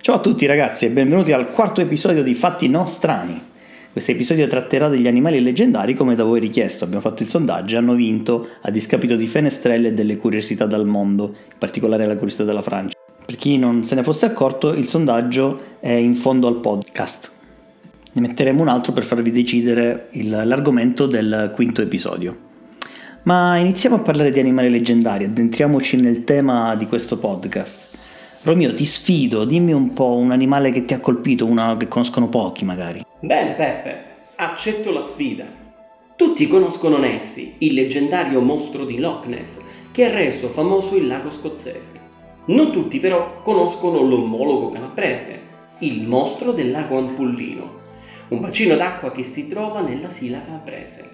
Ciao a tutti ragazzi e benvenuti al quarto episodio di Fatti No Strani. Questo episodio tratterà degli animali leggendari come da voi richiesto. Abbiamo fatto il sondaggio e hanno vinto a discapito di Fenestrelle e delle curiosità dal mondo, in particolare la curiosità della Francia. Per chi non se ne fosse accorto, il sondaggio è in fondo al podcast. Ne metteremo un altro per farvi decidere il, l'argomento del quinto episodio. Ma iniziamo a parlare di animali leggendari, addentriamoci nel tema di questo podcast. Romeo, ti sfido, dimmi un po' un animale che ti ha colpito, uno che conoscono pochi magari. Bene Peppe, accetto la sfida. Tutti conoscono Nessie, il leggendario mostro di Loch Ness, che ha reso famoso il lago scozzese. Non tutti però conoscono l'omologo calabrese, il mostro del lago Ampullino, un bacino d'acqua che si trova nella Sila calabrese.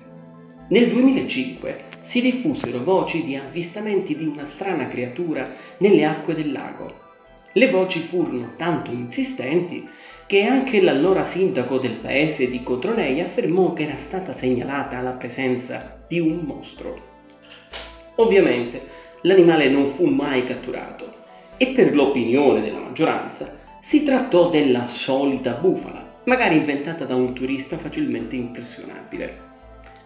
Nel 2005 si diffusero voci di avvistamenti di una strana creatura nelle acque del lago. Le voci furono tanto insistenti che anche l'allora sindaco del paese di Cotronei affermò che era stata segnalata la presenza di un mostro. Ovviamente l'animale non fu mai catturato e per l'opinione della maggioranza si trattò della solita bufala, magari inventata da un turista facilmente impressionabile.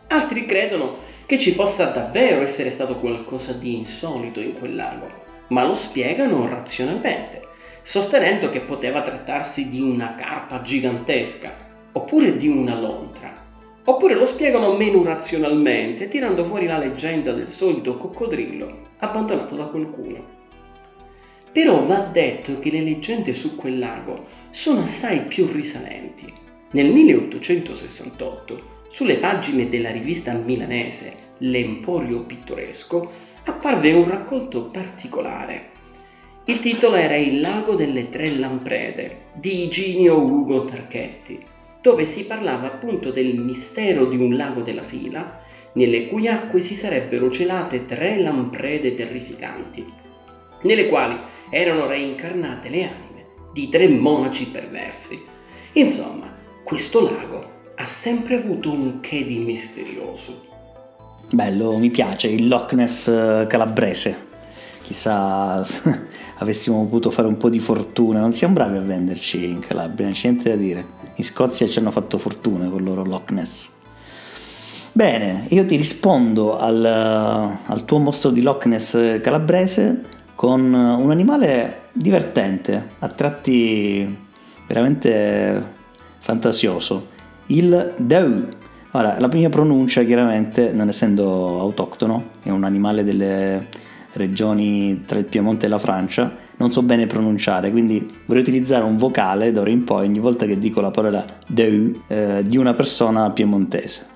Altri credono che ci possa davvero essere stato qualcosa di insolito in quel lago, ma lo spiegano razionalmente sostenendo che poteva trattarsi di una carpa gigantesca, oppure di una lontra. Oppure lo spiegano meno razionalmente, tirando fuori la leggenda del solito coccodrillo abbandonato da qualcuno. Però va detto che le leggende su quel lago sono assai più risalenti. Nel 1868, sulle pagine della rivista milanese L'Emporio Pittoresco, apparve un raccolto particolare il titolo era Il lago delle tre lamprede di Iginio Ugo Tarchetti, dove si parlava appunto del mistero di un lago della Sila, nelle cui acque si sarebbero celate tre lamprede terrificanti, nelle quali erano reincarnate le anime di tre monaci perversi. Insomma, questo lago ha sempre avuto un che di misterioso. Bello, mi piace il Loch Ness eh, calabrese chissà avessimo potuto fare un po' di fortuna. Non siamo bravi a venderci in Calabria, non c'è niente da dire. In Scozia ci hanno fatto fortuna con il loro Loch Ness. Bene, io ti rispondo al, al tuo mostro di Loch Ness calabrese con un animale divertente, a tratti veramente fantasioso, il Deu. Ora, la mia pronuncia chiaramente, non essendo autoctono, è un animale delle regioni tra il Piemonte e la Francia, non so bene pronunciare, quindi vorrei utilizzare un vocale d'ora in poi ogni volta che dico la parola deu eh, di una persona piemontese.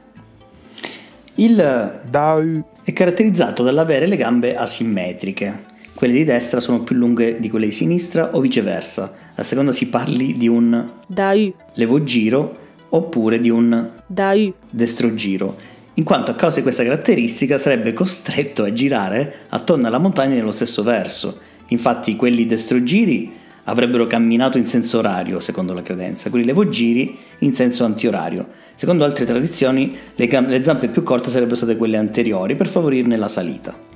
Il dau è caratterizzato dall'avere le gambe asimmetriche. Quelle di destra sono più lunghe di quelle di sinistra o viceversa, a seconda si parli di un dau levogiro oppure di un dau destrogiro in quanto a causa di questa caratteristica sarebbe costretto a girare attorno alla montagna nello stesso verso. Infatti quelli destrogiri avrebbero camminato in senso orario, secondo la credenza, quelli levogiri in senso antiorario. Secondo altre tradizioni, le, gam- le zampe più corte sarebbero state quelle anteriori per favorirne la salita.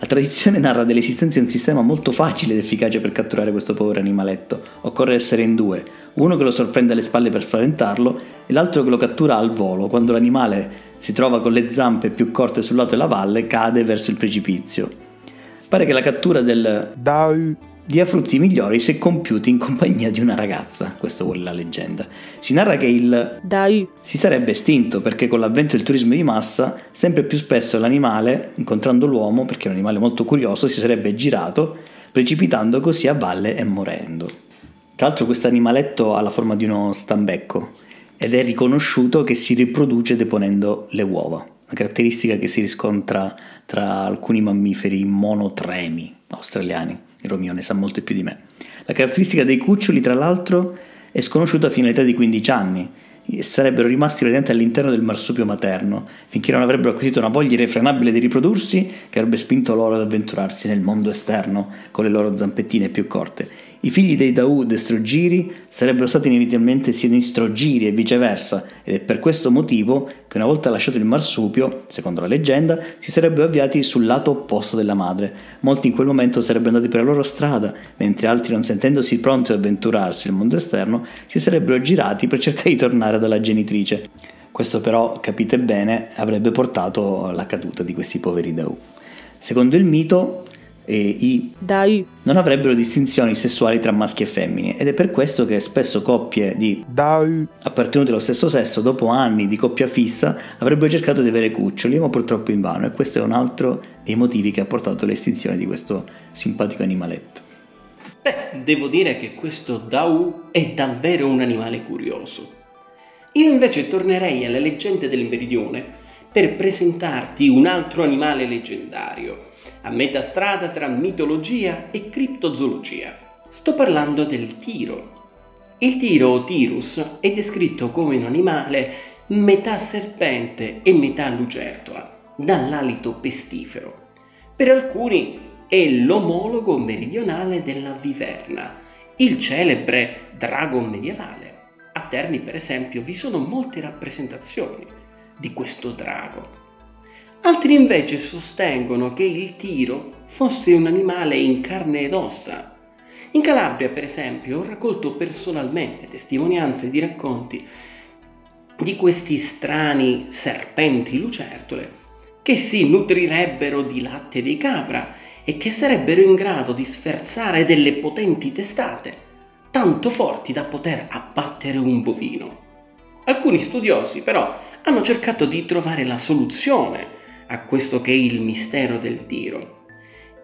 La tradizione narra dell'esistenza di un sistema molto facile ed efficace per catturare questo povero animaletto. Occorre essere in due, uno che lo sorprende alle spalle per spaventarlo e l'altro che lo cattura al volo, quando l'animale si trova con le zampe più corte sul lato della valle, cade verso il precipizio. Pare che la cattura del Dau dia frutti migliori se compiuti in compagnia di una ragazza, questo vuole la leggenda. Si narra che il Dai si sarebbe estinto perché con l'avvento del turismo di massa, sempre più spesso l'animale, incontrando l'uomo, perché è un animale molto curioso, si sarebbe girato, precipitando così a valle e morendo. Tra l'altro questo animaletto ha la forma di uno stambecco ed è riconosciuto che si riproduce deponendo le uova, una caratteristica che si riscontra tra alcuni mammiferi monotremi australiani. Il Romeo ne sa molto più di me. La caratteristica dei cuccioli, tra l'altro, è sconosciuta fino all'età di 15 anni sarebbero rimasti praticamente all'interno del marsupio materno, finché non avrebbero acquisito una voglia irrefrenabile di riprodursi che avrebbe spinto loro ad avventurarsi nel mondo esterno con le loro zampettine più corte. I figli dei Daud Strogiri sarebbero stati inevitabilmente sinistrogiri e viceversa, ed è per questo motivo che una volta lasciato il marsupio, secondo la leggenda, si sarebbero avviati sul lato opposto della madre. Molti in quel momento sarebbero andati per la loro strada, mentre altri, non sentendosi pronti ad avventurarsi nel mondo esterno, si sarebbero girati per cercare di tornare dalla genitrice. Questo però, capite bene, avrebbe portato alla caduta di questi poveri Daud. Secondo il mito, e i Dai. non avrebbero distinzioni sessuali tra maschi e femmine ed è per questo che spesso coppie di Dai. appartenuti allo stesso sesso dopo anni di coppia fissa avrebbero cercato di avere cuccioli ma purtroppo invano e questo è un altro dei motivi che ha portato all'estinzione di questo simpatico animaletto. Beh, devo dire che questo Dau è davvero un animale curioso. Io invece tornerei alle leggende del meridione per presentarti un altro animale leggendario a metà strada tra mitologia e criptozoologia. Sto parlando del tiro. Il tiro o tirus è descritto come un animale metà serpente e metà lucertola, dall'alito pestifero. Per alcuni è l'omologo meridionale della viverna, il celebre drago medievale. A Terni, per esempio, vi sono molte rappresentazioni di questo drago. Altri invece sostengono che il tiro fosse un animale in carne ed ossa. In Calabria, per esempio, ho raccolto personalmente testimonianze di racconti di questi strani serpenti lucertole che si nutrirebbero di latte di capra e che sarebbero in grado di sferzare delle potenti testate, tanto forti da poter abbattere un bovino. Alcuni studiosi però hanno cercato di trovare la soluzione a questo che è il mistero del tiro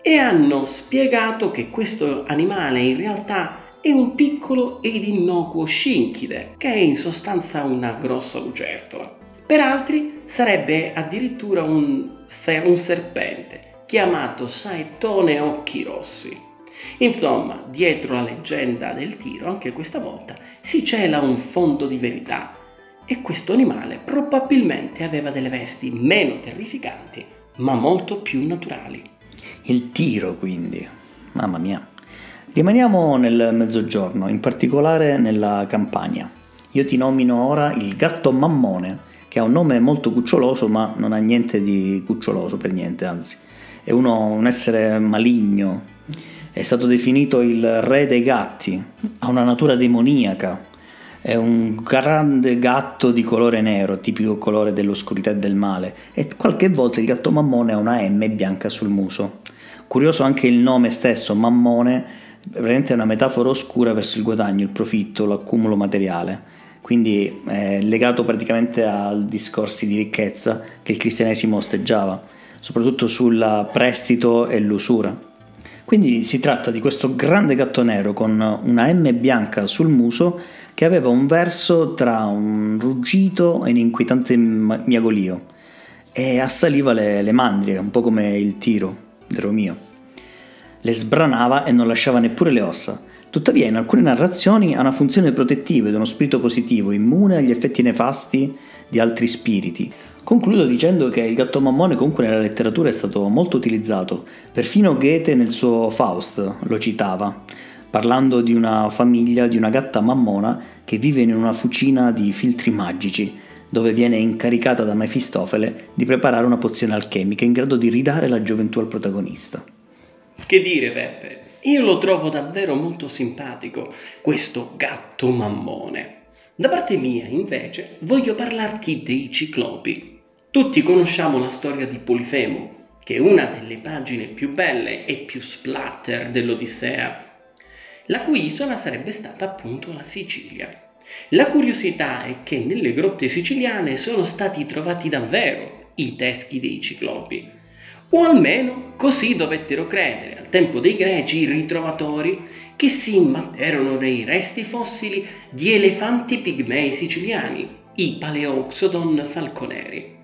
e hanno spiegato che questo animale in realtà è un piccolo ed innocuo scinchide, che è in sostanza una grossa lucertola. Per altri sarebbe addirittura un, un serpente, chiamato Saetone Occhi Rossi. Insomma, dietro la leggenda del tiro, anche questa volta, si cela un fondo di verità e questo animale probabilmente aveva delle vesti meno terrificanti, ma molto più naturali. Il tiro, quindi. Mamma mia. Rimaniamo nel mezzogiorno, in particolare nella Campania. Io ti nomino ora il gatto mammone, che ha un nome molto cuccioloso, ma non ha niente di cuccioloso per niente, anzi. È uno, un essere maligno. È stato definito il re dei gatti, ha una natura demoniaca, è un grande gatto di colore nero, tipico colore dell'oscurità e del male, e qualche volta il gatto mammone ha una M bianca sul muso. Curioso anche il nome stesso, mammone, veramente è una metafora oscura verso il guadagno, il profitto, l'accumulo materiale. Quindi è legato praticamente ai discorsi di ricchezza che il cristianesimo osteggiava, soprattutto sul prestito e l'usura. Quindi si tratta di questo grande gatto nero con una M bianca sul muso che aveva un verso tra un ruggito e un inquietante miagolio e assaliva le, le mandrie, un po' come il tiro del Romeo. Le sbranava e non lasciava neppure le ossa. Tuttavia, in alcune narrazioni ha una funzione protettiva ed uno spirito positivo, immune agli effetti nefasti di altri spiriti, Concludo dicendo che il gatto mammone comunque nella letteratura è stato molto utilizzato, perfino Goethe nel suo Faust lo citava, parlando di una famiglia di una gatta mammona che vive in una fucina di filtri magici, dove viene incaricata da Mefistofele di preparare una pozione alchemica in grado di ridare la gioventù al protagonista. Che dire, Peppe? Io lo trovo davvero molto simpatico, questo gatto mammone. Da parte mia, invece, voglio parlarti dei ciclopi. Tutti conosciamo la storia di Polifemo, che è una delle pagine più belle e più splatter dell'Odissea, la cui isola sarebbe stata appunto la Sicilia. La curiosità è che nelle grotte siciliane sono stati trovati davvero i teschi dei ciclopi, o almeno così dovettero credere al tempo dei greci i ritrovatori che si imbatterono nei resti fossili di elefanti pigmei siciliani, i Paleoxodon falconeri.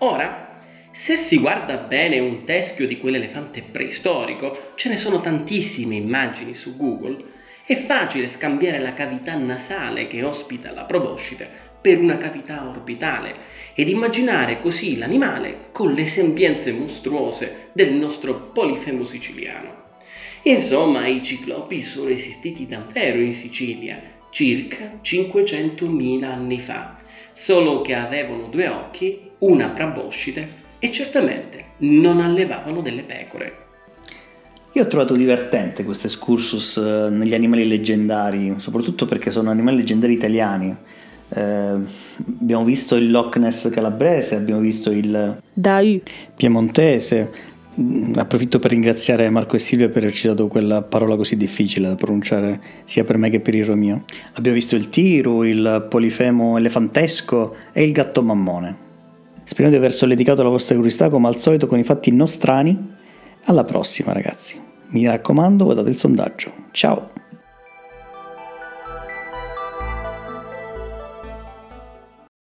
Ora, se si guarda bene un teschio di quell'elefante preistorico, ce ne sono tantissime immagini su Google, è facile scambiare la cavità nasale che ospita la proboscide per una cavità orbitale ed immaginare così l'animale con le sembianze mostruose del nostro polifemo siciliano. Insomma, i ciclopi sono esistiti davvero in Sicilia, circa 500.000 anni fa, solo che avevano due occhi, una proboscide e certamente non allevavano delle pecore. Io ho trovato divertente questo excursus eh, negli animali leggendari, soprattutto perché sono animali leggendari italiani. Eh, abbiamo visto il Loch Ness calabrese, abbiamo visto il Dai. piemontese. Mm, approfitto per ringraziare Marco e Silvia per aver citato quella parola così difficile da pronunciare sia per me che per il Romeo. Abbiamo visto il tiru, il polifemo elefantesco e il gatto mammone. Speriamo di aver solleticato la vostra curiosità come al solito con i fatti nostrani. Alla prossima ragazzi. Mi raccomando, votate il sondaggio. Ciao!